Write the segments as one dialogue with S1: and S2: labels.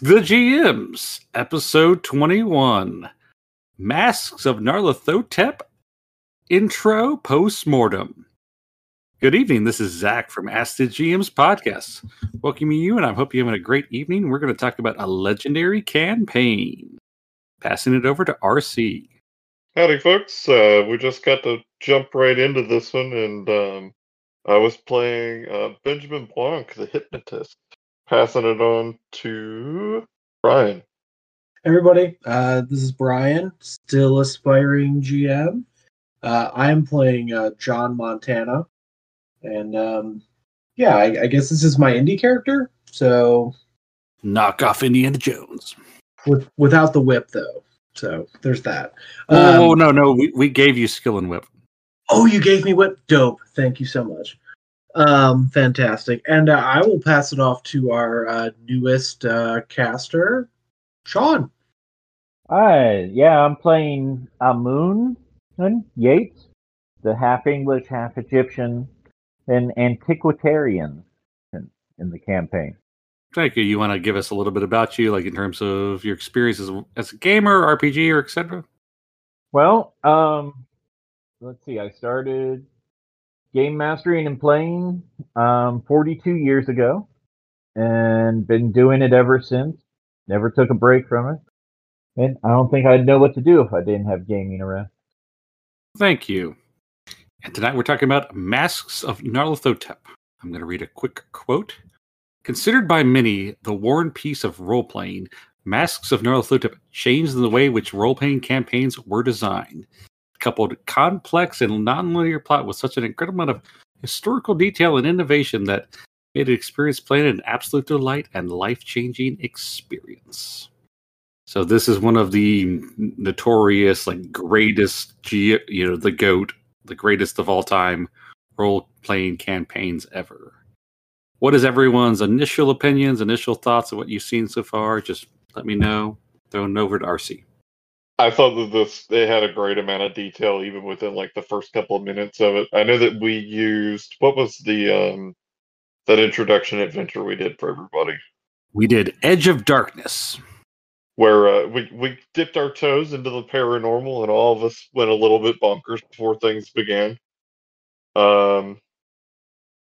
S1: Ask the GMs, episode 21 Masks of Nyarlathotep intro post mortem. Good evening. This is Zach from Ask the GMs podcast. Welcoming you, and I hope you're having a great evening. We're going to talk about a legendary campaign. Passing it over to RC.
S2: Howdy, folks. Uh, we just got to jump right into this one, and um, I was playing uh, Benjamin Blanc, the hypnotist. Passing it on to Brian.
S3: everybody. Uh, this is Brian, still aspiring GM. Uh, I am playing uh, John Montana, and um, yeah, I, I guess this is my indie character. So
S1: Knock off Indiana Jones.
S3: with without the whip, though. So there's that.
S1: Oh,
S3: Um,
S1: no, no. We, we gave you skill and whip.
S3: Oh, you gave me whip. Dope. Thank you so much. Um, fantastic. And uh, I will pass it off to our uh, newest uh, caster, Sean.
S4: Hi, yeah, I'm playing Amun Yates, the half English, half Egyptian, and antiquitarian in, in the campaign.
S1: Thank you. You want to give us a little bit about you, like in terms of your experiences as a gamer, RPG, or etc.?
S4: Well, um, let's see, I started game mastering and playing um, 42 years ago, and been doing it ever since. Never took a break from it. And I don't think I'd know what to do if I didn't have gaming around.
S1: Thank you. And tonight we're talking about Masks of Nyarlathotep. I'm going to read a quick quote. Considered by many the war and peace of role playing, Masks of Nyarlathotep changed the way which role playing campaigns were designed. Coupled complex and nonlinear plot with such an incredible amount of historical detail and innovation that made an experience playing an absolute delight and life changing experience. So this is one of the notorious, like greatest, you know, the goat, the greatest of all time role playing campaigns ever. What is everyone's initial opinions, initial thoughts of what you've seen so far? Just let me know. Throwing it over to RC.
S2: I thought that this they had a great amount of detail even within like the first couple of minutes of it. I know that we used what was the um that introduction adventure we did for everybody
S1: We did Edge of Darkness.
S2: where uh, we we dipped our toes into the paranormal and all of us went a little bit bonkers before things began. Um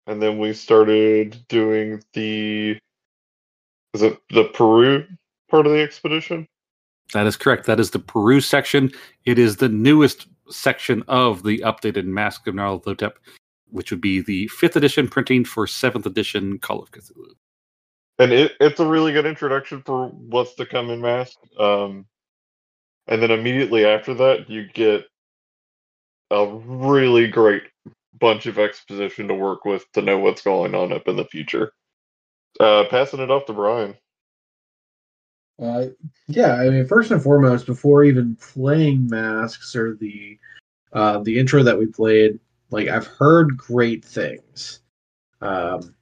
S2: and then we started doing the is it the Peru part of the expedition?
S1: That is correct. That is the Peru section. It is the newest section of the updated Mask of Nyarlathotep, which would be the fifth edition printing for seventh edition Call of Cthulhu.
S2: and it, it's a really good introduction for what's to come in mask um and then immediately after that you get a really great bunch of exposition to work with to know what's going on up in the future uh passing it off to brian
S3: Uh, yeah, I mean, first and foremost, before even playing masks or the uh, the intro that we played, like I've heard great things. Um,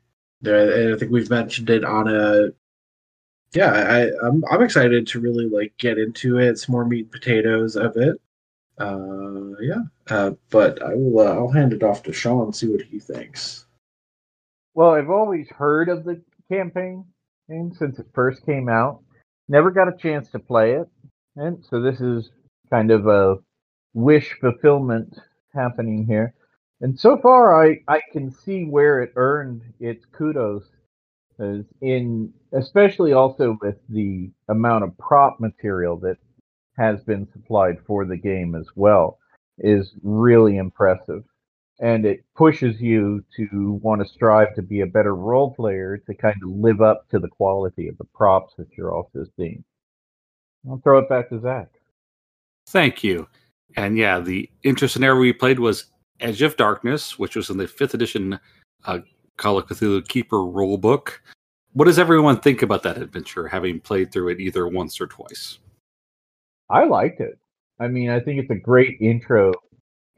S3: and I think we've mentioned it on a. Yeah, I, I'm I'm excited to really like get into it. It's more meat and potatoes of it. Uh, yeah, uh, but I will. Uh, I'll hand it off to Sean. See what he thinks.
S4: Well, I've always heard of the campaign since it first came out. Never got a chance to play it. And so this is kind of a wish fulfillment happening here. And so far I, I can see where it earned its kudos in especially also with the amount of prop material that has been supplied for the game as well is really impressive and it pushes you to want to strive to be a better role player to kind of live up to the quality of the props that you're also seeing. I'll throw it back to Zach.
S1: Thank you. And yeah, the intro scenario we played was Edge of Darkness, which was in the fifth edition uh, Call of Cthulhu Keeper rulebook. What does everyone think about that adventure, having played through it either once or twice?
S4: I liked it. I mean, I think it's a great intro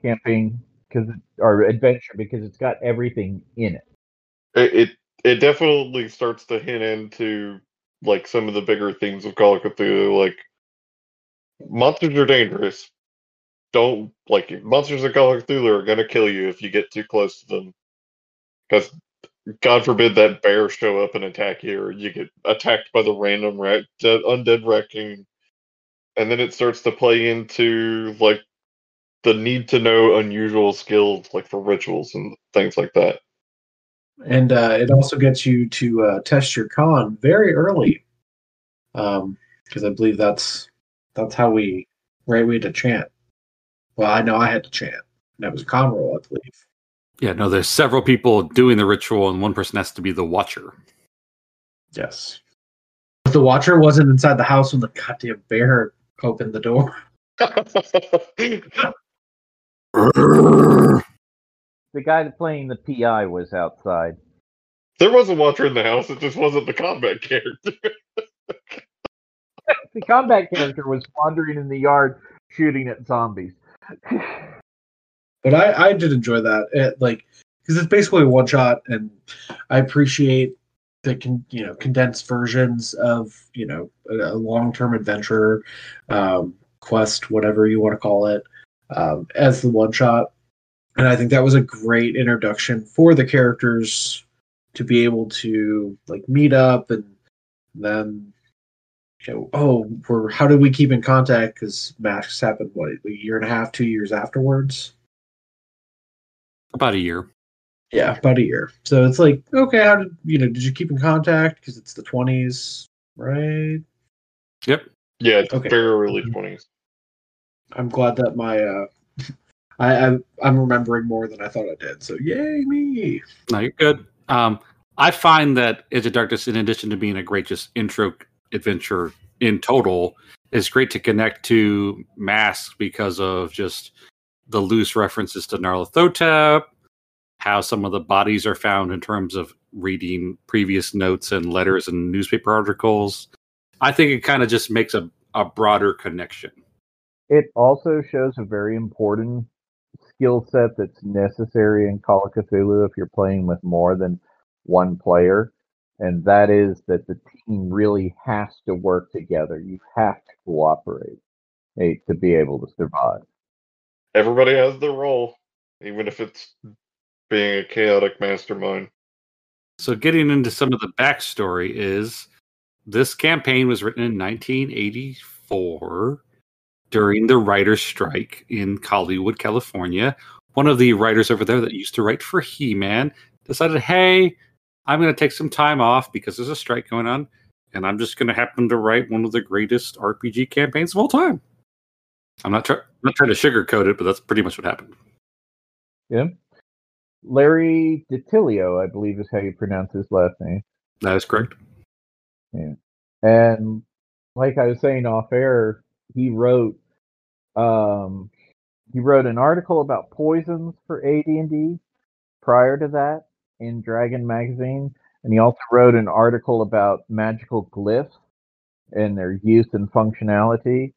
S4: camping because or adventure because it's got everything in it.
S2: it, it it definitely starts to hint into like some of the bigger themes of Call of Cthulhu, like monsters are dangerous. Don't like monsters of Call of Cthulhu are gonna kill you if you get too close to them. Because God forbid that bear show up and attack you, or you get attacked by the random ra- dead, undead raccoon, and then it starts to play into like the need to know unusual skills, like for rituals and things like that.
S3: and uh, it also gets you to uh, test your con very early, because I believe that's that's how we right we had to chant. Well, I know I had to chant. And that was a con roll, I believe.
S1: Yeah, no, there's several people doing the ritual, and one person has to be the watcher.
S3: Yes. But the watcher wasn't inside the house when the goddamn bear opened the door.
S4: The guy that playing the PI was outside.
S2: there was a watcher in the house. It just wasn't the combat character.
S4: The combat character was wandering in the yard shooting at zombies.
S3: But I, I did enjoy that. It, like, because it's basically one shot, and I appreciate the con, you know condensed versions of you know a, a long term adventure, um, quest, whatever you want to call it, um, as the one shot. And I think that was a great introduction for the characters to be able to like meet up and then you know, oh, we're how did we keep in contact? Because masks happened what a year and a half, two years afterwards.
S1: About a year.
S3: Yeah, about a year. So it's like, okay, how did you know? Did you keep in contact? Because it's the twenties, right?
S1: Yep.
S2: yeah, it's
S3: Okay.
S2: very early twenties.
S3: I'm glad that my uh, I, I I'm remembering more than I thought I did. So yay me!
S1: No, you're good. Um, I find that Edge of Darkness, in addition to being a great just intro adventure in total, is great to connect to Masks because of just the loose references to Nyarlathotep, how some of the bodies are found in terms of reading previous notes and letters and newspaper articles. I think it kind of just makes a, a broader connection.
S4: It also shows a very important skill set that's necessary in Call of Cthulhu if you're playing with more than one player, and that is that the team really has to work together. You have to cooperate eh, to be able to survive.
S2: Everybody has their role, even if it's being a chaotic mastermind.
S1: So, getting into some of the backstory is this campaign was written in 1984 during the writer's strike in Hollywood, California. One of the writers over there that used to write for He Man decided, hey, I'm going to take some time off because there's a strike going on, and I'm just going to happen to write one of the greatest RPG campaigns of all time. I'm not, try- not trying to sugarcoat it, but that's pretty much what happened.
S4: Yeah. Larry DiTillio, I believe is how you pronounce his last name.
S1: That is correct. Yeah.
S4: And like I was saying off air, he wrote um he wrote an article about poisons for AD&D prior to that in Dragon magazine and he also wrote an article about magical glyphs and their use and functionality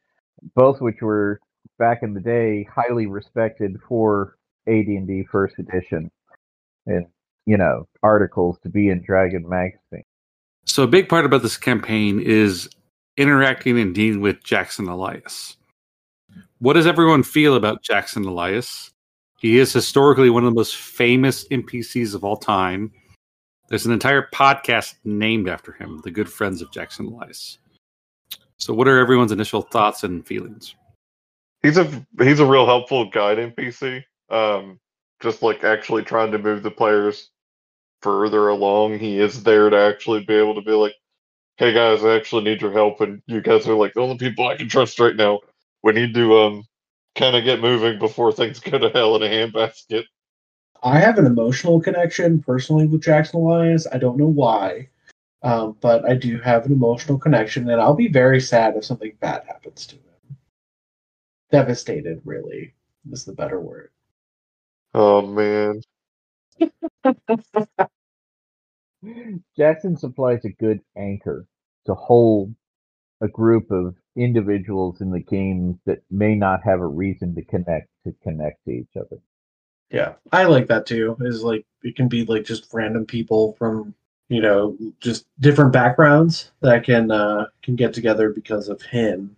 S4: both which were back in the day highly respected for AD&D first edition and you know articles to be in Dragon magazine.
S1: So a big part about this campaign is interacting and dealing with Jackson Elias. What does everyone feel about Jackson Elias? He is historically one of the most famous NPCs of all time. There's an entire podcast named after him, The Good Friends of Jackson Elias. So what are everyone's initial thoughts and feelings?
S2: He's a he's a real helpful guide NPC. Um, just like actually trying to move the players further along. He is there to actually be able to be like, "Hey guys, I actually need your help," and you guys are like the only people I can trust right now. We need to um kind of get moving before things go to hell in a handbasket.
S3: I have an emotional connection personally with Jackson Elias. I don't know why, um, but I do have an emotional connection, and I'll be very sad if something bad happens to him. Devastated, really, is the better word.
S2: Oh man,
S4: Jackson supplies a good anchor to hold a group of individuals in the game that may not have a reason to connect to connect to each other.
S3: Yeah, I like that too. Is like it can be like just random people from you know just different backgrounds that can uh, can get together because of him,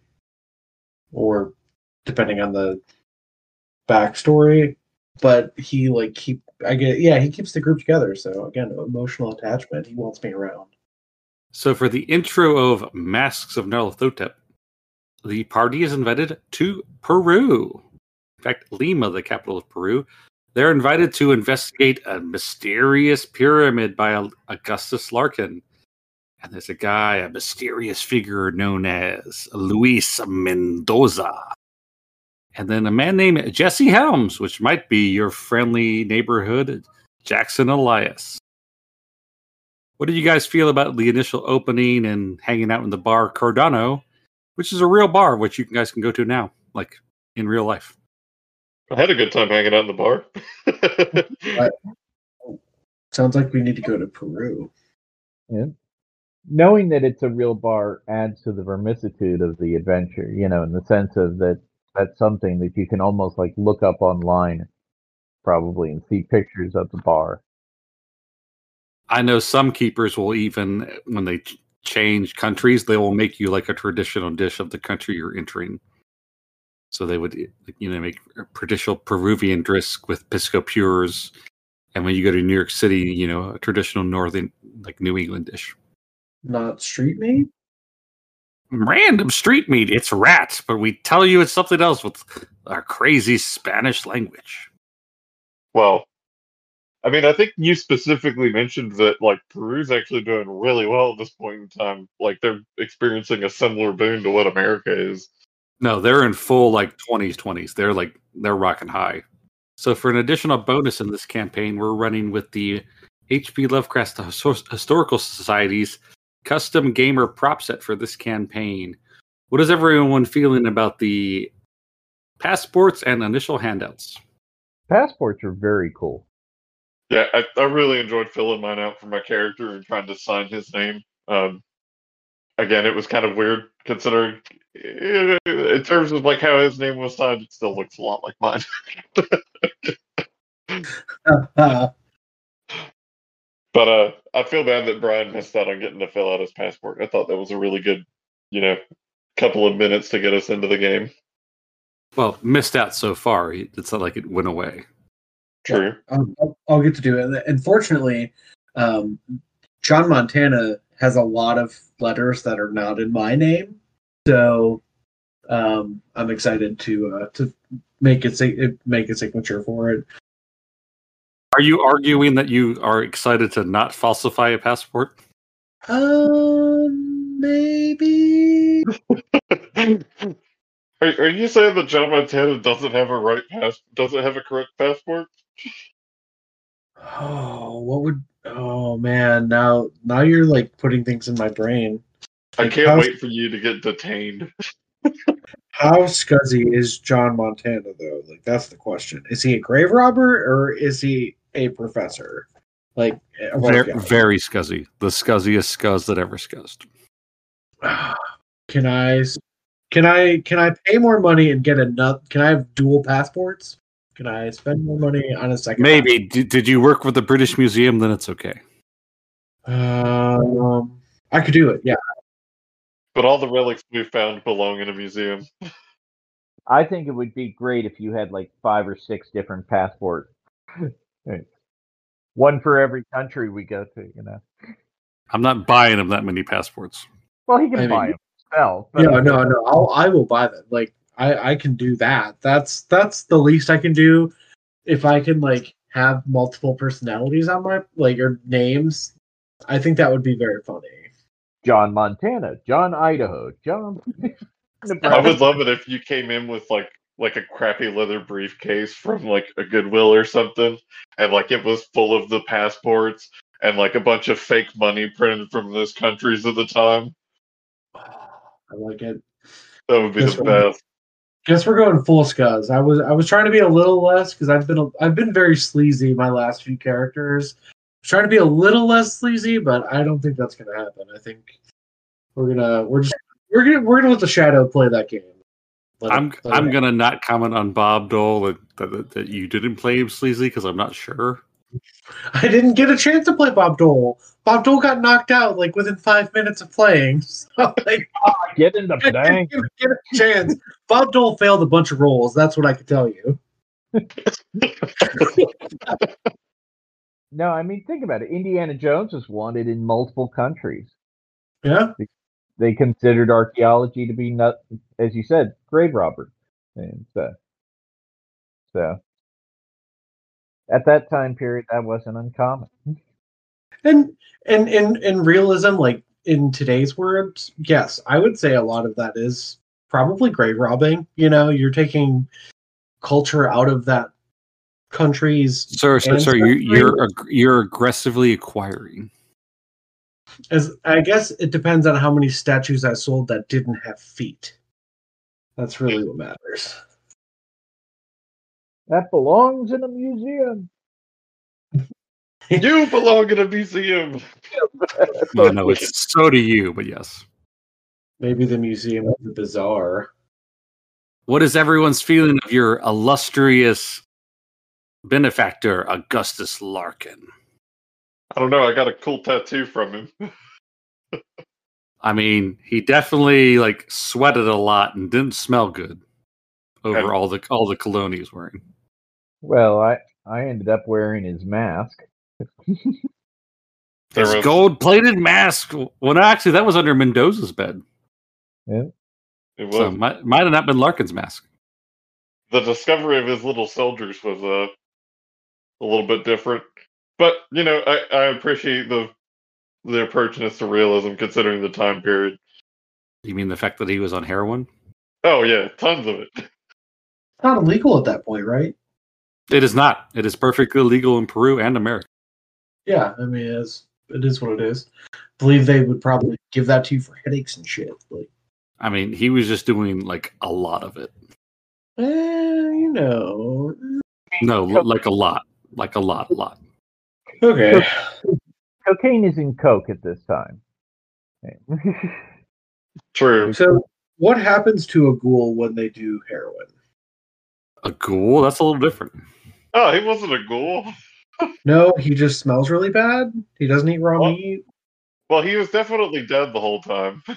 S3: or depending on the backstory. But he like he I get yeah, he keeps the group together. So again, emotional attachment. He wants me around.
S1: So for the intro of Masks of Nyarlathotep, the party is invited to Peru. In fact, Lima, the capital of Peru. They're invited to investigate a mysterious pyramid by Augustus Larkin. And there's a guy, a mysterious figure known as Luis Mendoza. And then a man named Jesse Helms, which might be your friendly neighborhood Jackson Elias. What did you guys feel about the initial opening and hanging out in the bar Cordano, which is a real bar, which you guys can go to now, like in real life?
S2: I had a good time hanging out in the bar.
S3: Sounds like we need to go to Peru.
S4: Yeah. Knowing that it's a real bar adds to the vermicitude of the adventure, you know, in the sense of that that's something that you can almost like look up online probably and see pictures of the bar.
S1: I know some keepers will even when they change countries, they will make you like a traditional dish of the country you're entering. So they would, you know, make a traditional Peruvian dish with pisco pures, and when you go to New York City, you know, a traditional northern, like New England dish.
S3: Not street meat.
S1: Random street meat. It's rats, but we tell you it's something else with our crazy Spanish language.
S2: well, I mean, I think you specifically mentioned that like Peru's actually doing really well at this point in time. Like they're experiencing a similar boon to what America is.
S1: No, they're in full like 20s, 20s. They're like they're rocking high. So for an additional bonus in this campaign, we're running with the HP Lovecraft Historical Society's custom gamer prop set for this campaign. What is everyone feeling about the passports and initial handouts?
S4: Passports are very cool.
S2: Yeah, I, I really enjoyed filling mine out for my character and trying to sign his name. Um, again, it was kind of weird considering, eh, in terms of like how his name was signed, it still looks a lot like mine. But uh, I feel bad that Brian missed out on getting to fill out his passport. I thought that was a really good, you know, couple of minutes to get us into the game.
S1: Well, missed out so far. It's not like it went away.
S2: True.
S3: I'll, I'll- I'll get to do it. Unfortunately, um, John Montana has a lot of letters that are not in my name, so um, I'm excited to uh, to make it make a signature for it.
S1: Are you arguing that you are excited to not falsify a passport?
S3: Um, maybe.
S2: Are, are you saying that John Montana doesn't have a right pass? Doesn't have a correct passport?
S3: Oh, what would? Oh man, now now you're like putting things in my brain.
S2: I can't
S3: how's-
S2: wait for you to get detained.
S3: How scuzzy is John Montana though? Like that's the question. Is he a grave robber or is he a professor? Like a
S1: Very, very scuzzy. The scuzziest scuzz that ever scuzzed.
S3: Can I s- can I can I pay more money and get a nut? Can I have dual passports? Can I spend more money on a second?
S1: Maybe. Did, did you work with the British Museum? Then it's okay.
S3: Um, I could do it. Yeah.
S2: But all the relics we found belong in a museum.
S4: I think it would be great if you had like five or six different passports. Right. One for every country we go to, you know.
S1: I'm not buying him that many passports.
S4: Well, he can
S3: I
S4: buy
S3: mean-
S4: them himself. but-
S3: No, no, no. I'll, I will buy that. Like I, I can do that. That's that's the least I can do. If I can like have multiple personalities on my like or names, I think that would be very funny.
S4: John Montana, John Idaho, John.
S2: I would love it if you came in with like like a crappy leather briefcase from like a Goodwill or something, and like it was full of the passports and like a bunch of fake money printed from those countries at the time.
S3: I like it.
S2: That would be
S3: This
S2: the best.
S3: Guess we're going full scuzz. I was I was trying to be a little less because I've been a, I've been very sleazy my last few characters. I was trying to be a little less sleazy, but I don't think that's gonna happen. I think we're gonna we're just we're gonna we're gonna let the shadow play that game. Let
S1: I'm
S3: let it
S1: I'm
S3: happen.
S1: gonna not comment on Bob Dole that that, that you didn't play him sleazy because I'm not sure.
S3: I didn't get a chance to play Bob Dole. Bob Dole got knocked out like within five minutes of playing. So like ah,
S4: Get in the
S3: I didn't
S4: bank.
S3: even get a chance. Bob Dole failed a bunch of rolls. That's what I can tell you.
S4: No, I mean think about it. Indiana Jones was wanted in multiple countries.
S3: Yeah.
S4: They considered archaeology to be not, as you said, grave robber, and so, so at that time period, that wasn't uncommon.
S3: And and in in realism, like in today's words, yes, I would say a lot of that is probably grave robbing. You know, you're taking culture out of that country's
S1: Sir, sir, sir, you, you're ag- you're aggressively acquiring.
S3: As I guess it depends on how many statues I sold that didn't have feet. That's really what matters.
S4: That belongs in a museum.
S2: You belong in a museum.
S1: No, no, it's so do you, but yes.
S3: Maybe the Museum of the Bizarre.
S1: What is everyone's feeling of your illustrious benefactor, Augustus Larkin?
S2: I don't know. I got a cool tattoo from him.
S1: I mean, he definitely like sweated a lot and didn't smell good over
S2: And-
S1: all the all the cologne he was wearing.
S4: Well, I I ended up wearing his mask.
S2: There
S1: His
S2: was-
S1: gold plated mask. Well, actually, that was under Mendoza's bed.
S2: Yeah, it was
S1: So might, might have not been Larkin's mask.
S2: the discovery of his little soldiers was uh, a little bit different. But you know, I, I appreciate the the approachness to realism considering the time period.
S1: You mean the fact that he was on heroin?
S2: Oh yeah, tons of it.
S3: It's not illegal at that point, right?
S1: It is not. It is perfectly legal in Peru and America.
S3: Yeah, I mean, it's, it is what it is. I believe they would probably give that to you for headaches and shit. Like,
S1: I mean, he was just doing like a lot of it.
S3: eh, you know.
S1: No, like a lot, like a lot, a lot.
S3: Okay.
S4: Cocaine is in coke at this time.
S2: True.
S3: So, what happens to a ghoul when they do heroin?
S1: A ghoul? That's a little different.
S2: Oh, he wasn't a ghoul.
S3: No, he just smells really bad. He doesn't eat raw
S2: What?
S3: meat.
S2: Well, he was definitely dead the whole time.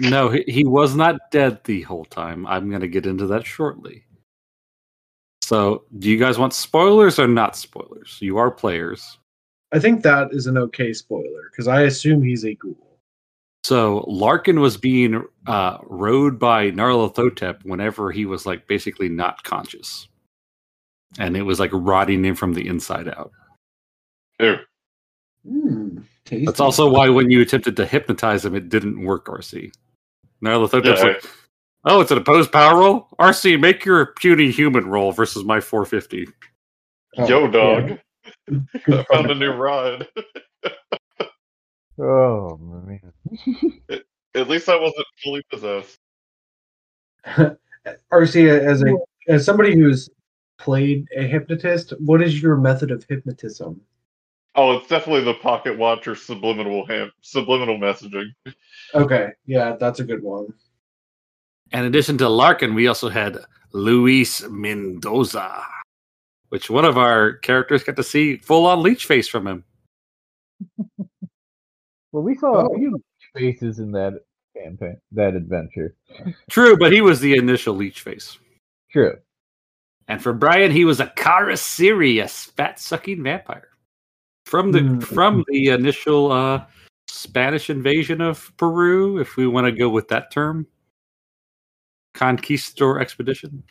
S1: No, he, he was not dead the whole time. I'm going to get into that shortly. So, do you guys want spoilers or not spoilers? You are players.
S3: I think that is an okay spoiler because I assume he's a ghoul.
S1: So, Larkin was being uh, rode by Nyarlathotep whenever he was like basically not conscious. And it was like rotting him from the inside out.
S2: Ew.
S3: Tasty.
S1: That's also why when you attempted to hypnotize him, it didn't work, RC. Nyarlathotep's
S2: Yeah.
S1: like, oh, it's an opposed power roll? RC, make your puny human roll versus my 450.
S3: Oh,
S2: Yo, dog.
S3: yeah.
S2: I found a new rod.
S4: oh man.
S2: At least I wasn't fully possessed.
S3: RC, as a as somebody who's played a hypnotist, what is your method of hypnotism?
S2: Oh, it's definitely the pocket watch or subliminal ham- subliminal messaging.
S3: Okay, yeah, that's a good one.
S1: In addition to Larkin, we also had Luis Mendoza, which one of our characters got to see full on leech face from him.
S4: Well, we saw
S3: Oh.
S4: a few faces in that campaign, that adventure.
S1: True, but he was the initial leech face.
S4: True.
S1: And for Brian, he was a Kharisiri, fat sucking vampire. From the
S3: Hmm.
S1: from the initial uh, Spanish invasion of Peru, if we want to go with that term. Conquistador expedition.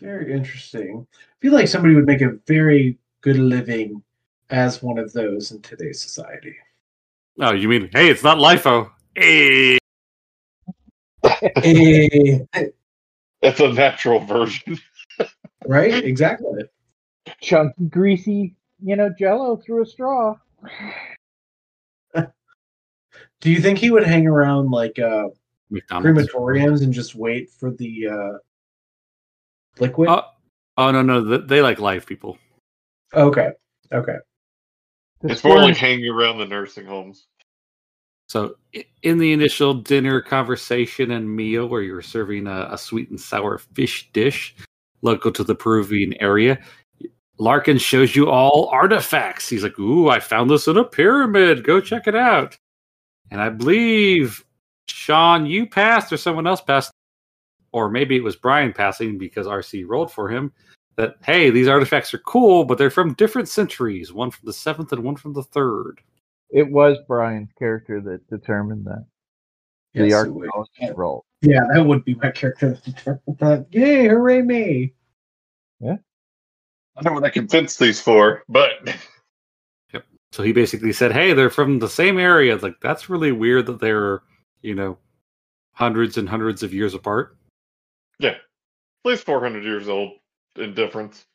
S3: Very interesting. I feel like somebody would make a very good living as one of those in today's society.
S1: Oh, you mean hey, it's not LIFO. Hey.
S3: Eh,
S2: It's a natural version.
S3: right? Exactly.
S4: Chunky, greasy, you know, jello through a straw.
S3: Do you think he would hang around like uh,
S1: McDonald's.
S3: crematoriums and just wait for the uh, liquid?
S1: Oh, oh no, no, th- they like live people.
S3: okay. Okay.
S4: The
S2: It's more like hanging around the nursing homes.
S1: So, in the initial dinner conversation and meal, where you were serving a, a sweet and sour fish dish local to the Peruvian area, Larkin shows you all artifacts. He's like, "Ooh, I found this in a pyramid. Go check it out." And I believe Sean, you passed, or someone else passed, or maybe it was Brian passing because RC rolled for him. that hey, these artifacts are cool, but they're from different centuries, one from the seventh and one from the third.
S4: It was Brian's character that determined that. the
S3: Yes, it would.
S4: archaeologist role.
S3: Yeah, that would be my character. that determined that. Yay, hooray me! Yeah.
S2: I don't know what I convinced these for, but
S1: So he basically said, "Hey, they're from the same area." Like that's really weird that they're, you know, hundreds and hundreds of years apart.
S2: yeah, at least 400 years old in difference.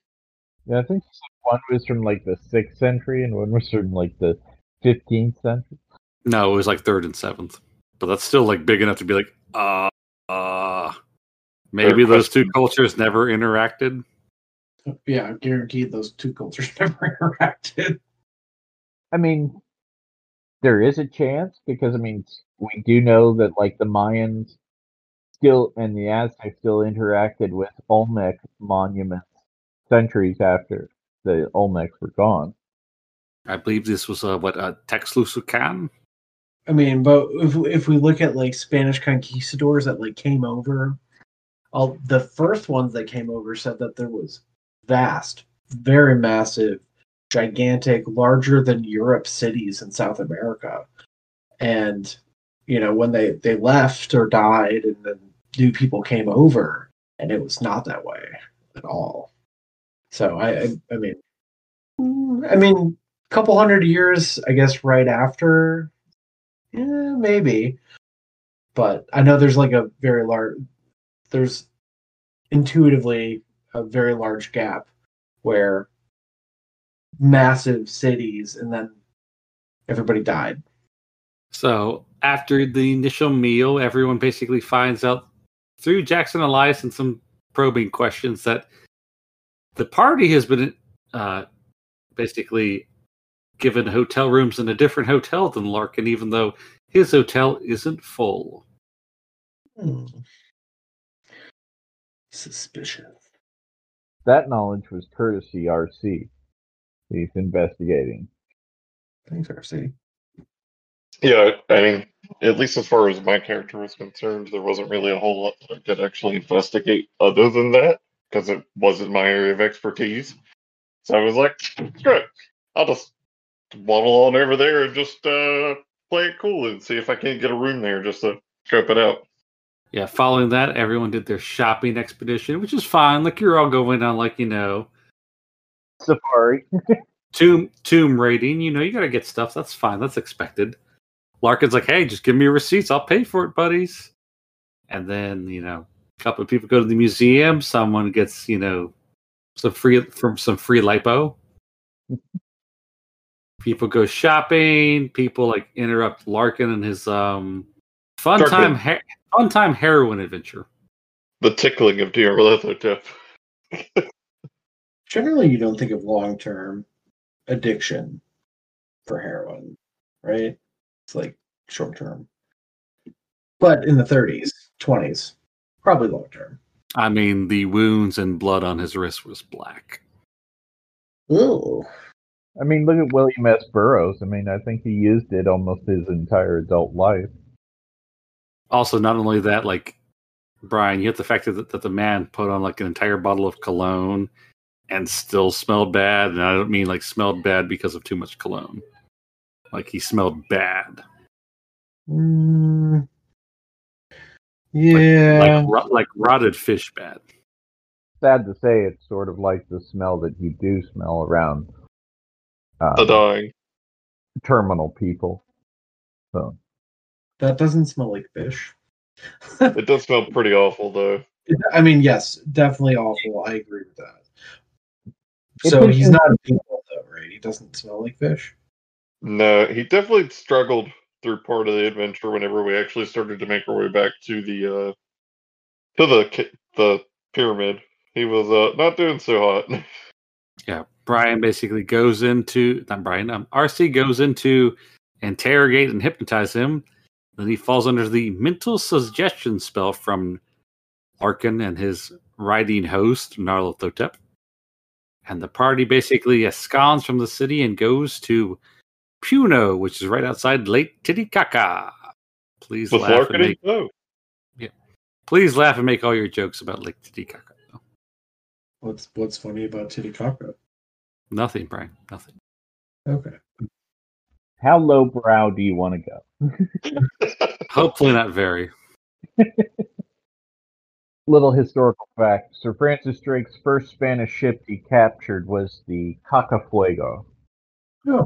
S4: Yeah, I think one was from like the sixth century and one was from like the fifteenth century.
S1: No, it was like third and seventh, but that's still like big enough to be like, uh, uh maybe
S2: Fair
S1: those two cultures never interacted.
S3: Yeah, guaranteed those two cultures never interacted.
S4: I mean, there is a chance because I mean we do know that like the Mayans still and the Aztecs still interacted with Olmec monuments centuries after the Olmecs were gone.
S1: I believe this was uh, what uh, Texlusucan.
S3: I mean, but if if we look at like Spanish conquistadors that like came over, all the first ones that came over said that there was vast, very massive, gigantic, larger than Europe cities in South America, and you know when they they left or died, and then new people came over, and it was not that way at all. So I I, I mean, I mean, a couple hundred years, I guess, right after yeah, maybe. But I know there's like a very large, there's intuitively a very large gap where massive cities and then everybody died.
S1: So after the initial meal, everyone basically finds out through Jackson Elias and some probing questions that the party has been uh, basically given hotel rooms in a different hotel than Larkin, even though his hotel isn't full.
S3: Hmm. Suspicious.
S4: That knowledge was courtesy RC. He's investigating.
S3: Thanks, RC.
S2: Yeah, I mean, at least as far as my character was concerned, there wasn't really a whole lot that I could actually investigate other than that because it wasn't my area of expertise. So I was like, screw it. I'll just waddle on over there and just uh, play it cool and see if I can't get a room there just to scope it out.
S1: Yeah, following that, everyone did their shopping expedition, which is fine. Like you're all going on, like you know,
S4: Safari.
S1: tomb tomb raiding. You know, you gotta get stuff. That's fine. That's expected. Larkin's like, hey, just give me your receipts. I'll pay for it, buddies. And then you know, a couple of people go to the museum. Someone gets you know some free from some free lipo. people go shopping. People like interrupt Larkin and his um fun
S2: Darkin.
S1: time he- fun time heroin adventure.
S2: The tickling of Dear Lithotep.
S3: Generally, you don't think of long term addiction for heroin, right? It's like short term. But in the 30s, 20s, probably long term.
S1: I mean, the wounds and blood on his wrist was black.
S3: Ooh.
S4: I mean, look at William S. Burroughs. I mean, I think he used it almost his entire adult life.
S1: also not only that like brian you have the fact that, that the man put on like an entire bottle of cologne and still smelled bad and i don't mean like smelled bad because of too much cologne like he smelled bad
S3: Mm, yeah.
S1: like ro- like rotted fish bad
S4: Sad to say, it's sort of like the smell that you do smell around uh,
S2: The dying.
S4: terminal people. So
S3: that doesn't smell like fish.
S2: It does smell pretty awful, though.
S3: I mean, yes, definitely awful. I agree with that.
S4: It
S3: So he's not a people, though, right? He doesn't smell like fish.
S2: No, he definitely struggled through part of the adventure whenever we actually started to make our way back to the uh to the the pyramid. He was uh not doing so hot.
S1: yeah brian basically goes into not brian um, rc goes into interrogate and hypnotize him then he falls under the mental suggestion spell from Larkin and his riding host, Nyarlathotep. And the party basically escons from the city and goes to Puno, which is right outside Lake Titicaca. Please
S2: With
S1: laugh, and
S2: Larkin?
S1: make,
S2: No.
S1: please laugh and make all your jokes about Lake Titicaca.
S3: What's what's funny about Titicaca?
S1: Nothing, Brian. Nothing.
S3: Okay.
S4: How lowbrow do you want to go?
S1: Hopefully not very.
S4: Little historical fact: Sir Francis Drake's first Spanish ship he captured was the Cacafuego. Oh.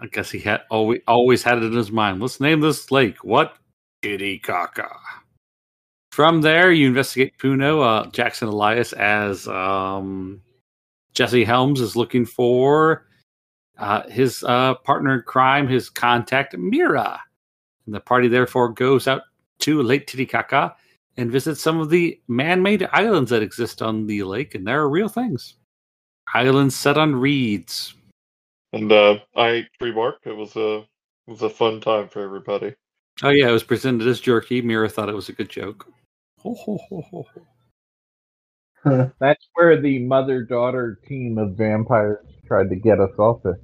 S1: I guess he had always always had it in his mind. Let's name this lake what? Titicaca. From there, you investigate Puno. Uh, Jackson Elias as um, Jesse Helms is looking for uh, his uh, partner in crime, his contact Mira. And the party therefore goes out to Lake Titicaca and visits some of the man-made islands that exist on the lake, and there are real things. Islands set on reeds.
S2: And uh, I ate tree bark. It was a it was a fun time for everybody.
S1: Oh yeah, it was presented as jerky. Mira thought it was a good joke. Ho, ho, ho, ho, ho.
S4: That's where the mother-daughter team of vampires tried to get us off the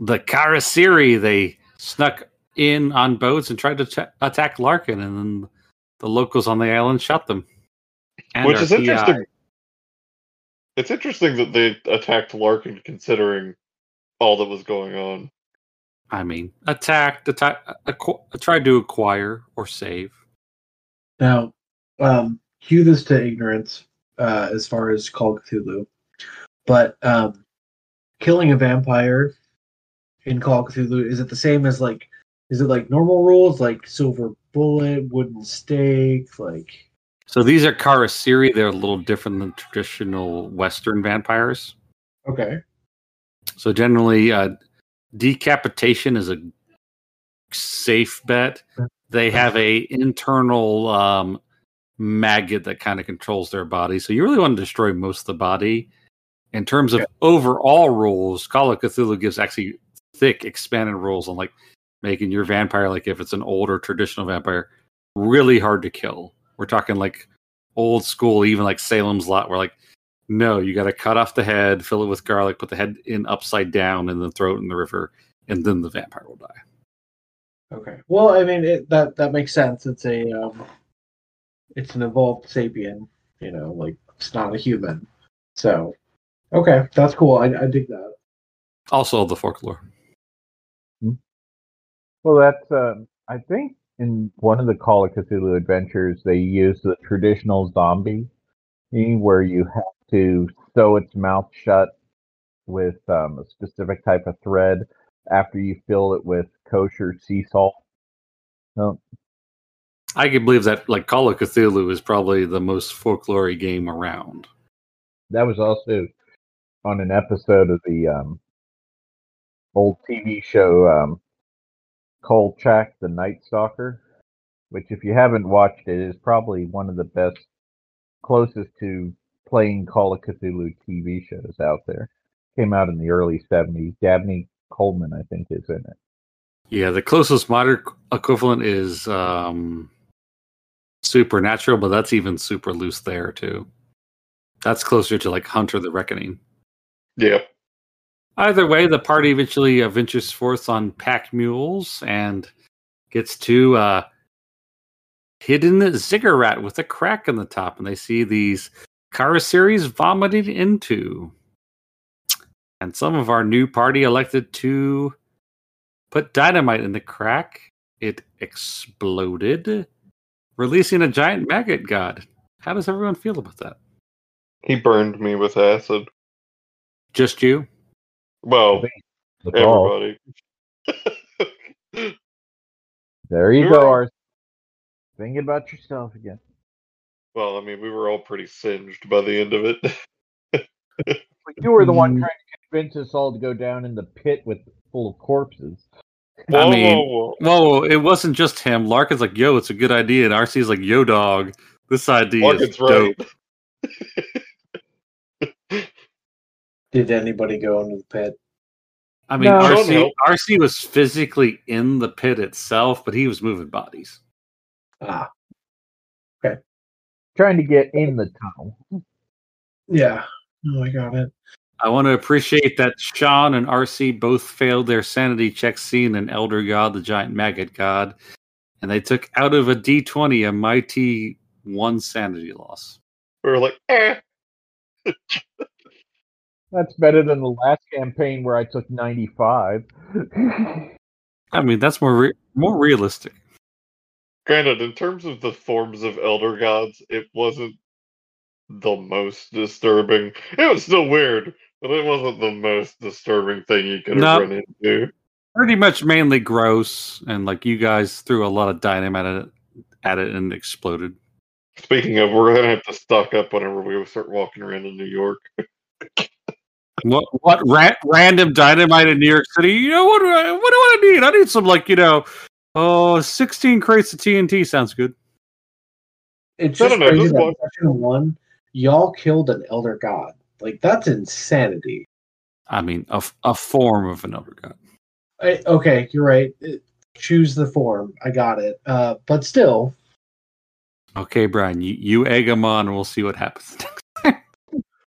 S1: The Kharisiri, they snuck in on boats and tried to ch- attack Larkin, and then the locals on the island shot them. And
S2: Which is
S1: PI.
S2: interesting. It's interesting that they attacked Larkin considering all that was going on.
S1: I mean, attacked, attack, acqu- tried to acquire or save.
S3: Now, um, cue this to ignorance uh, as far as Call Cthulhu, but um, killing a vampire in Call Cthulhu is it the same as like is it like normal rules like silver bullet, wooden stake, like
S1: So these are Kharisiri. They're a little different than traditional Western vampires.
S3: okay,
S1: So generally, uh, decapitation is a safe bet. They have a internal um, maggot that kind of controls their body. So you really want to destroy most of the body. In terms of overall rules, Call of Cthulhu gives actually thick, expanded rules on like making your vampire, like if it's an older traditional vampire, really hard to kill. We're talking like old school, even like Salem's Lot, where like no, you got to cut off the head, fill it with garlic, put the head in upside down, and then throw it in the river, and then the vampire will die.
S3: okay. Well, I mean it, that that makes sense. It's a um, it's an evolved sapien, you know, like it's not a human. So, okay, that's cool. I, I dig that.
S1: Also, the folklore.
S4: Well, that's uh, I think in one of the Call of Cthulhu adventures they use the traditional zombie, where you have to sew its mouth shut with um, a specific type of thread after you fill it with kosher sea salt. No,
S1: I can believe that like Call of Cthulhu is probably the most folklore game around.
S4: that was also on an episode of the um, old TV show um, Kolchak, the Night Stalker, which, if you haven't watched it, is probably one of the best, closest to playing Call of Cthulhu TV shows out there. Came out in the early 70s. Dabney Coleman, I think, is in it.
S1: Yeah, the closest modern equivalent is um, Supernatural, but that's even super loose there too. That's closer to like Hunter the Reckoning.
S2: Yeah.
S1: Either way, the party eventually uh, ventures forth on pack mules and gets to uh, hidden ziggurat with a crack in the top, and they see these Kharisiris vomited into. And some of our new party elected to put dynamite in the crack. It exploded, releasing a giant maggot god. How does everyone feel about that?
S2: He burned me with acid.
S1: Just you?
S2: Well,
S4: That's
S2: everybody.
S4: There you
S2: We
S4: go,
S2: were-
S4: Ars. Thinking about yourself again.
S2: Well, I mean, we were all pretty singed by the end of it.
S4: You were the one
S3: Mm.
S4: trying to convince us all to go down in the pit with full of corpses.
S2: Whoa,
S1: mean-
S2: whoa, whoa.
S1: Whoa, it wasn't just him. Larkin's like, yo, it's a good idea. And RC's like, yo, dog, this idea
S2: Larkin's
S1: is dope.
S2: right.
S3: Did anybody go into the pit?
S1: I mean,
S4: No.
S1: RC, RC was physically in the pit itself, but he was moving bodies.
S3: Ah,
S4: Trying to get in the tunnel.
S3: yeah. No, I got it.
S1: I want to appreciate that Sean and RC both failed their sanity check scene an elder god, the giant maggot god, and they took out of a d20 a mighty one sanity loss.
S2: We were like, eh.
S4: That's better than the last campaign where I took 95.
S1: I mean, that's more re- more realistic.
S2: Granted, in terms of the forms of elder gods, it wasn't the most disturbing. It was still weird, but it wasn't the most disturbing thing you could have
S1: No.
S2: run into.
S1: Pretty much mainly gross, and like you guys threw a lot of dynamite at it, at it and it exploded.
S2: Speaking of, we're gonna have to stock up whenever we start walking around in New York.
S1: What what ra- random dynamite in New York City? You know what? do I- What do I need? I need some like you know, oh, 16 crates of TNT sounds good.
S3: It's
S2: No,
S3: just
S2: no, no,
S3: crazy
S2: just
S3: that
S2: one.
S3: one, y'all killed an elder god. Like that's insanity.
S1: I mean, a, a form of an elder god.
S3: I, okay, you're right. It- choose the form. I got it. Uh, but still,
S1: Okay, Brian, you, you egg them on, and we'll see what happens.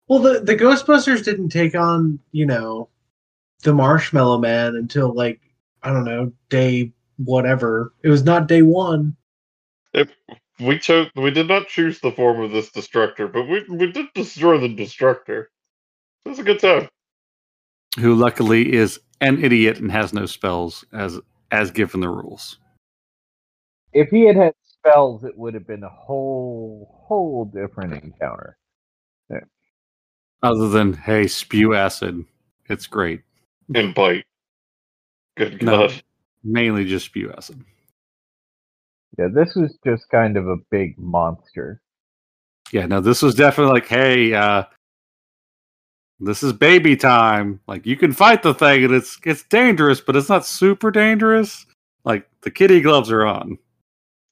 S3: well, the the Ghostbusters didn't take on you know the Marshmallow Man until like I don't know day whatever. It was not day one.
S2: We chose. We did not choose the form of this destructor, but we we did destroy the destructor. It was a good time.
S1: Who luckily is an idiot and has no spells as as given the rules.
S4: if he had had spells, it would have been a whole, whole different encounter.
S1: Other than hey, spew acid, it's great.
S2: And bite. Good
S1: No.
S2: God.
S1: Mainly just spew acid.
S4: Yeah, this was just kind of a big monster.
S1: Yeah, no, this was definitely like, hey, uh this is baby time. Like you can fight the thing and it's it's dangerous, but it's not super dangerous. Like the kitty gloves are on.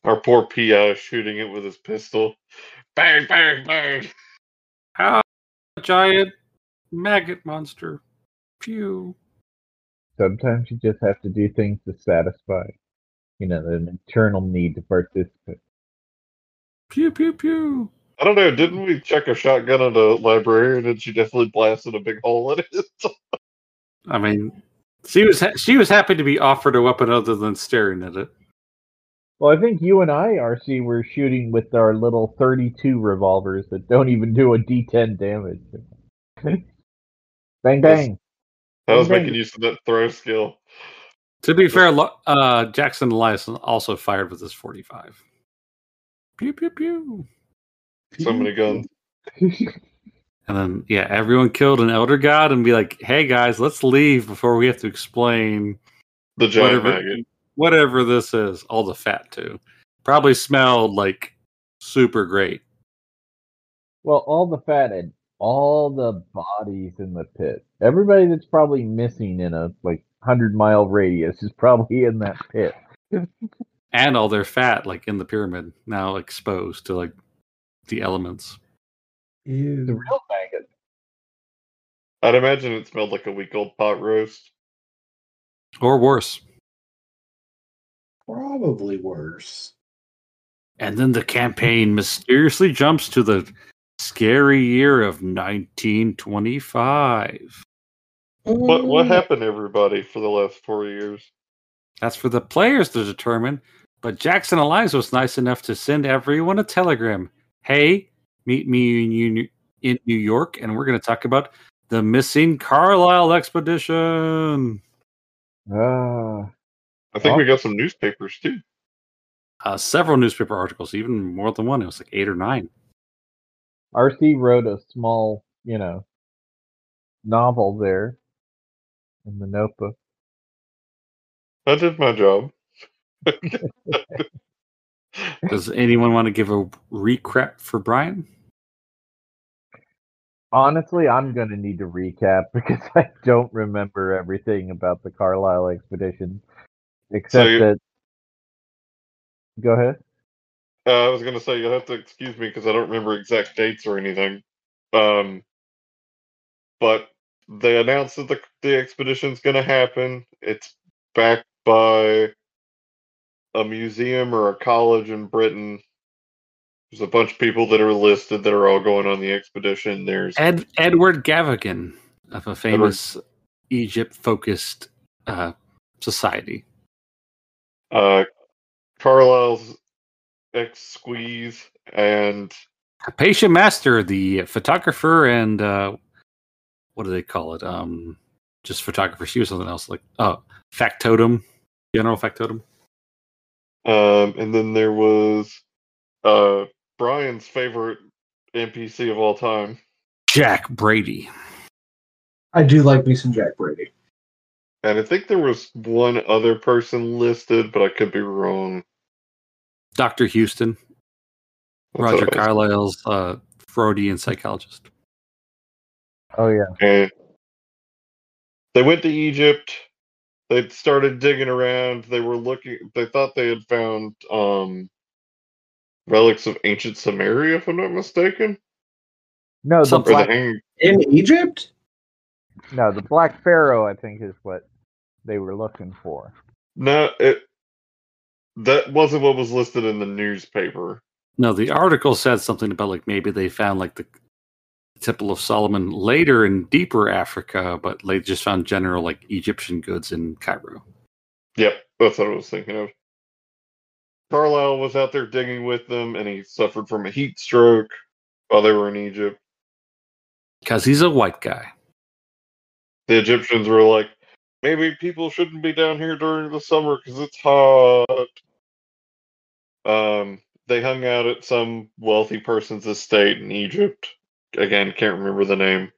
S2: Our poor PI shooting it with his pistol. Bang, bang, bang.
S1: Ah, giant maggot monster. Pew.
S4: Sometimes you just have to do things to satisfy, you know, an internal need to participate.
S1: Pew pew pew.
S2: I don't know. Didn't we check a shotgun at a librarian and she definitely blasted a big hole in it?
S1: I mean, she was ha- she was happy to be offered a weapon other than staring at it.
S4: Well, I think you and I, RC, were shooting with our little 32 revolvers that don't even do a D10 damage. bang, bang.
S2: I was
S4: Okay.
S2: making use of that throw skill.
S1: To be fair, uh, Jackson Elias also fired with his 45. Pew pew pew.
S2: So many guns.
S1: And then, yeah, everyone killed an elder god and be like, hey guys, let's leave before we have to explain
S2: The giant
S1: whatever,
S2: maggot.
S1: whatever this is. All the fat, too. Probably smelled like super great.
S4: Well, all the fat and all the bodies in the pit. Everybody that's probably missing in a like hundred mile radius is probably in that pit.
S1: And all their fat, like in the pyramid, now exposed to like the elements.
S4: The real maggot.
S2: I'd imagine it smelled like a week old pot roast.
S1: Or worse.
S3: Probably worse.
S1: And then the campaign mysteriously jumps to the scary year of 1925.
S2: What what happened, everybody, for the last four years?
S1: That's for the players to determine. But Jackson Elias was nice enough to send everyone a telegram. Hey, meet me in, in New York, and we're going to talk about the missing Carlyle expedition.
S4: Ah,
S2: I think
S4: Oh.
S2: we got some newspapers too.
S1: Uh, several newspaper articles, even more than one. It was like eight or nine.
S4: RC wrote a small, you know, novel there in the notebook.
S2: I did my job.
S1: Does anyone want to give a recap for Brian?
S4: Honestly, I'm going to need to recap because I don't remember everything about the Carlyle expedition, except
S2: you-
S4: that. Go ahead.
S2: Uh, I was gonna say you'll have to excuse me because I don't remember exact dates or anything. Um, but they announced that the the expedition's gonna happen. It's backed by a museum or a college in Britain. There's a bunch of people that are listed that are all going on the expedition. There's
S1: Ed Edward Gavigan of a famous Egypt-focused uh, society.
S2: uh, Carlyle's ex squeeze and
S1: Hypatia Masters, the photographer, and uh, what do they call it? Um, just photographer. She was something else, like oh, factotum, general factotum.
S2: Um, and then there was uh, Brian's favorite NPC of all time.
S1: Jack Brady.
S3: I do like me some Jack Brady.
S2: And I think there was one other person listed, but I could be wrong.
S1: Dr. Huston,
S2: That's
S1: Roger
S2: what I was-
S1: Carlyle's uh, Freudian psychologist.
S4: Oh yeah.
S2: And they went to Egypt. They started digging around. They were looking. They thought they had found um, relics of ancient Samaria, if I'm not mistaken,
S4: No, the
S1: Something
S2: the
S4: black,
S2: hang.
S3: In Egypt?
S4: no, the Black Pharaoh, I think, is what they were looking for.
S2: No, it. That wasn't what was listed in the newspaper.
S1: No, the article said something about like maybe they found like the Temple of Solomon later in deeper Africa, but they just found general like Egyptian goods in Cairo.
S2: Yep, that's what I was thinking of. Carlyle was out there digging with them, and he suffered from a heat stroke while they were in Egypt.
S1: Because he's a white guy.
S2: The Egyptians were like, maybe people shouldn't be down here during the summer because it's hot. Um, they hung out at some wealthy person's estate in Egypt. Again, can't remember the name.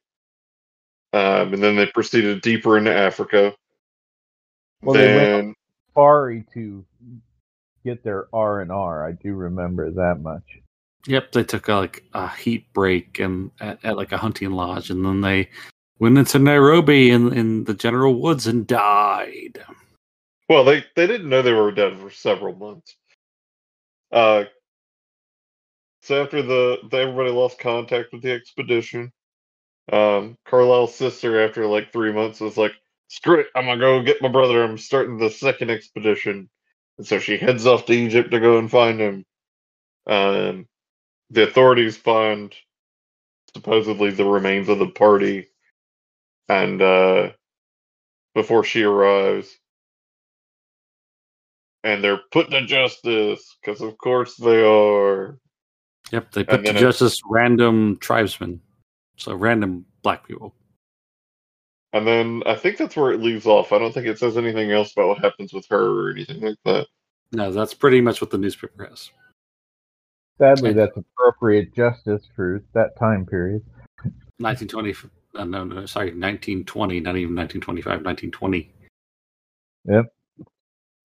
S2: Um, and then they proceeded deeper into Africa.
S4: Well, they went
S2: then,
S4: Safari to get their R and R. I do remember that much.
S1: Yep, they took a, like a heat break and at, at like a hunting lodge, and then they went into Nairobi in in the general woods and died.
S2: well, they, they didn't know they were dead for several months. Uh, so after the, the everybody lost contact with the expedition, um, Carlyle's sister, after like three months, was like, "Screw it, I'm gonna go get my brother. I'm starting the second expedition." And so she heads off to Egypt to go and find him. Um, the authorities find supposedly the remains of the party, and uh, before she arrives, and they're put to justice because, of course, they are.
S1: Yep, they put to justice random tribesmen, so random black people.
S2: And then I think that's where it leaves off. I don't think it says anything else about what happens with her or anything like that.
S1: No, that's pretty much what the newspaper has.
S4: Sadly, that's appropriate justice for that time period.
S1: 1920, uh, no, no, sorry, 1920, not even 1925, 1920.
S4: Yep.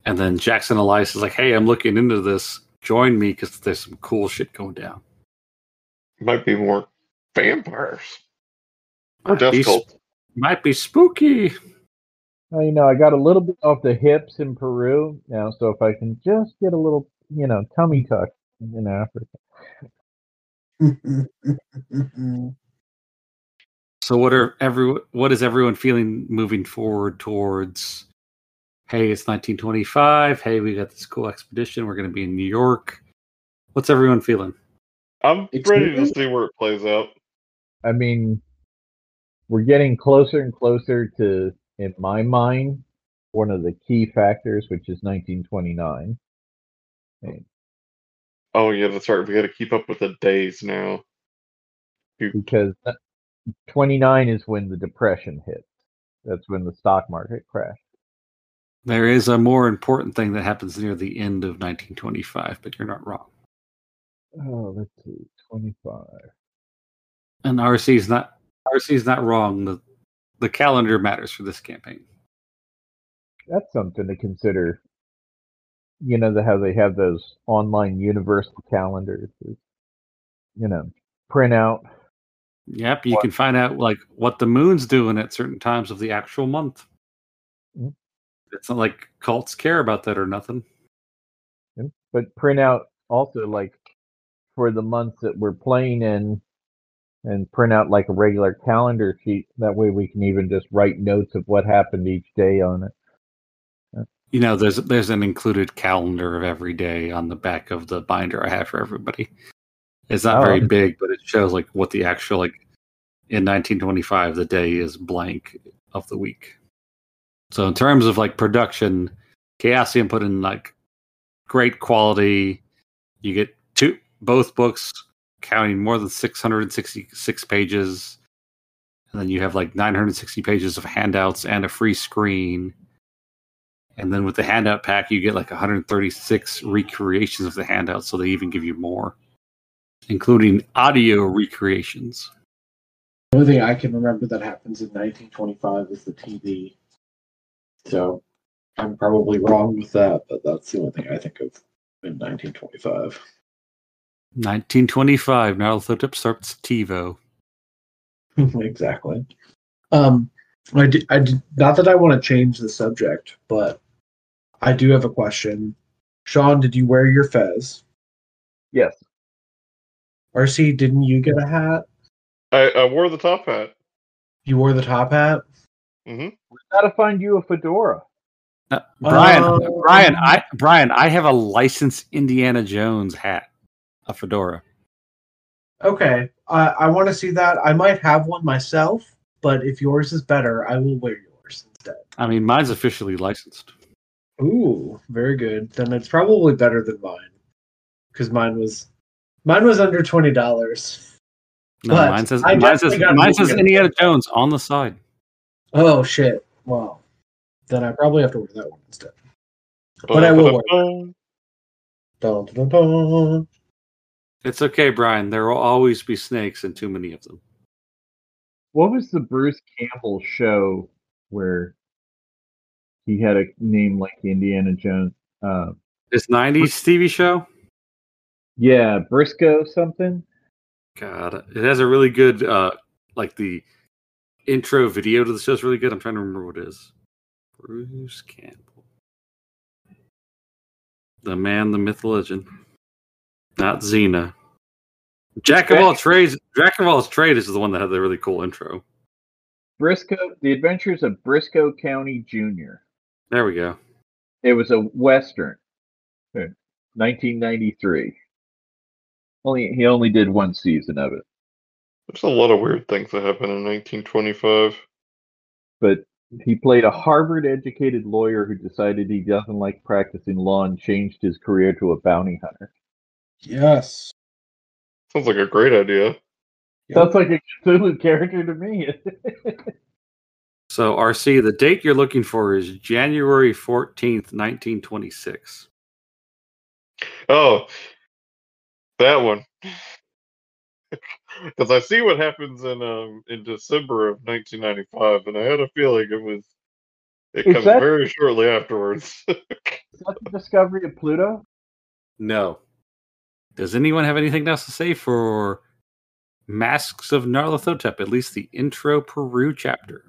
S1: And then Jackson Elias is like, hey, I'm looking into this. Join me because there's some cool shit going down.
S2: Might be more vampires or
S1: Might be,
S2: death cult.
S1: might be spooky.
S4: Well, you know, I got a little bit off the hips in Peru now, so if I can just get a little, you know, tummy tuck in Africa.
S1: So what are every what is everyone feeling moving forward towards? Hey, it's 1925. Hey, we got this cool expedition. We're going to be in New York. What's everyone feeling?
S2: I'm
S3: It's
S2: ready to see where it plays out.
S4: I mean, we're getting closer and closer to, in my mind, one of the key factors, which is 1929.
S2: Oh yeah, that's right. We got to keep up with the days now.
S4: because that- 29 is when the depression hit. That's when the stock market crashed.
S1: There is a more important thing that happens near the end of 1925, but you're not wrong.
S4: Oh, let's see, 25.
S1: And RC's not RC's not wrong. The the calendar matters for this campaign.
S4: That's something to consider. You know the, how they have those online universal calendars. You know, print out.
S1: Yep, you
S4: What-
S1: can find out like what the moon's doing at certain times of the actual month.
S4: Mhm.
S1: It's not like cults care about that or nothing.
S4: but print out also like for the months that we're playing in and print out like a regular calendar sheet that way we can even just write notes of what happened each day on it
S1: You know, there's there's an included calendar of every day on the back of the binder I have for everybody. It's not
S4: Oh.
S1: very big, but it shows like what the actual like in 1925 the day is blank of the week. So in terms of like production, Chaosium put in like great quality. You get two both books counting more than 666 pages. And then you have like 960 pages of handouts and a free screen. And then with the handout pack, you get like 136 recreations of the handout, so they even give you more, including audio recreations.
S3: The only thing I can remember that happens in 1925 is the TV. So I'm probably wrong with that, but that's the only thing I think of in 1925.
S1: 1925, Nyarlathotep starts TiVo.
S3: exactly. Um, I did, I did, not that I want to change the subject, but I do have a question. Sean, did you wear your fez?
S4: Yes.
S3: RC, didn't you get a hat?
S2: I, I wore the top hat.
S3: You wore the top hat?
S2: Mm-hmm.
S4: We gotta find you a fedora.
S1: Uh, Brian,
S3: Um,
S1: Brian, I Brian, I have a licensed Indiana Jones hat, a fedora.
S3: Okay. I I want to see that. I might have one myself, but if yours is better, I will wear yours instead.
S1: I mean, mine's officially licensed.
S3: Ooh, very good. Then it's probably better than mine, because mine was mine was under twenty dollars.
S1: No,
S3: But
S1: mine says
S3: I
S1: mine says mine says. Indiana Jones on the side.
S3: Oh shit! Wow. Then I probably have to wear that one instead. But I will wear. Dun, dun, dun, dun.
S1: It's okay, Brian. There will always be snakes and too many of them.
S4: What was the Bruce Campbell show where he had a name like Indiana Jones? Uh,
S1: This '90s TV show.
S4: Yeah, Brisco something.
S1: God, it has a really good, uh, like the intro video to the show is really good. I'm trying to remember what it is. Bruce Campbell, the man, the myth, the legend, not Xena. Jack of all trades. Jack of all trades is the one that had the really cool intro.
S4: Brisco, The Adventures of Brisco County Jr.
S1: There we go.
S4: It was a western, Uh, 1993. Only he only did one season of it,
S2: There's a lot of weird things that happened in 1925.
S4: but he played a Harvard-educated lawyer who decided he doesn't like practicing law and changed his career to a bounty hunter.
S3: Yes.
S2: Sounds like a great idea.
S4: Sounds like a Cthulhu character to me.
S1: So RC, the date you're looking for is January 14th, 1926.
S2: Oh, that one. Because I see what happens in um in December of 1995, and I had a feeling it was. It
S4: Is
S2: comes
S4: that-
S2: very shortly afterwards.
S4: Is that the discovery of Pluto?
S1: No. Does anyone have anything else to say for Masks of Nyarlathotep, at least the intro Peru chapter?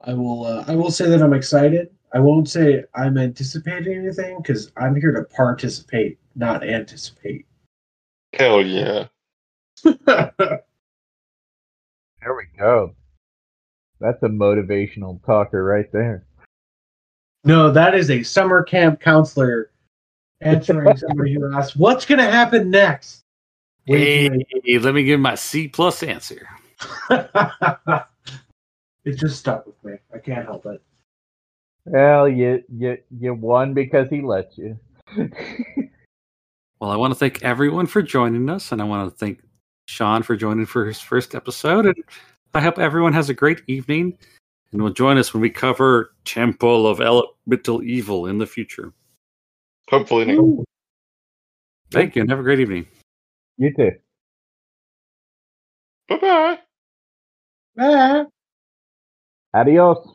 S3: I will. Uh, I will say that I'm excited. I won't say I'm anticipating anything because I'm here to participate, not anticipate.
S2: Hell yeah!
S4: There we go. That's a motivational talker right there.
S3: no, that is a summer camp counselor answering somebody who asks, "What's going to happen next?"
S1: Hey,
S3: Wait,
S1: let me give my C plus answer.
S3: it just stuck with me. I can't help it.
S4: Well, you you you won because he let you.
S1: Well, I want to thank everyone for joining us, and I want to thank Sean for joining for his first episode. And I hope everyone has a great evening, and will join us when we cover Temple of Elemental Evil in the future.
S2: Hopefully, Nick.
S1: Thank you, and have a great evening.
S4: you too.
S2: Bye bye.
S4: Adios.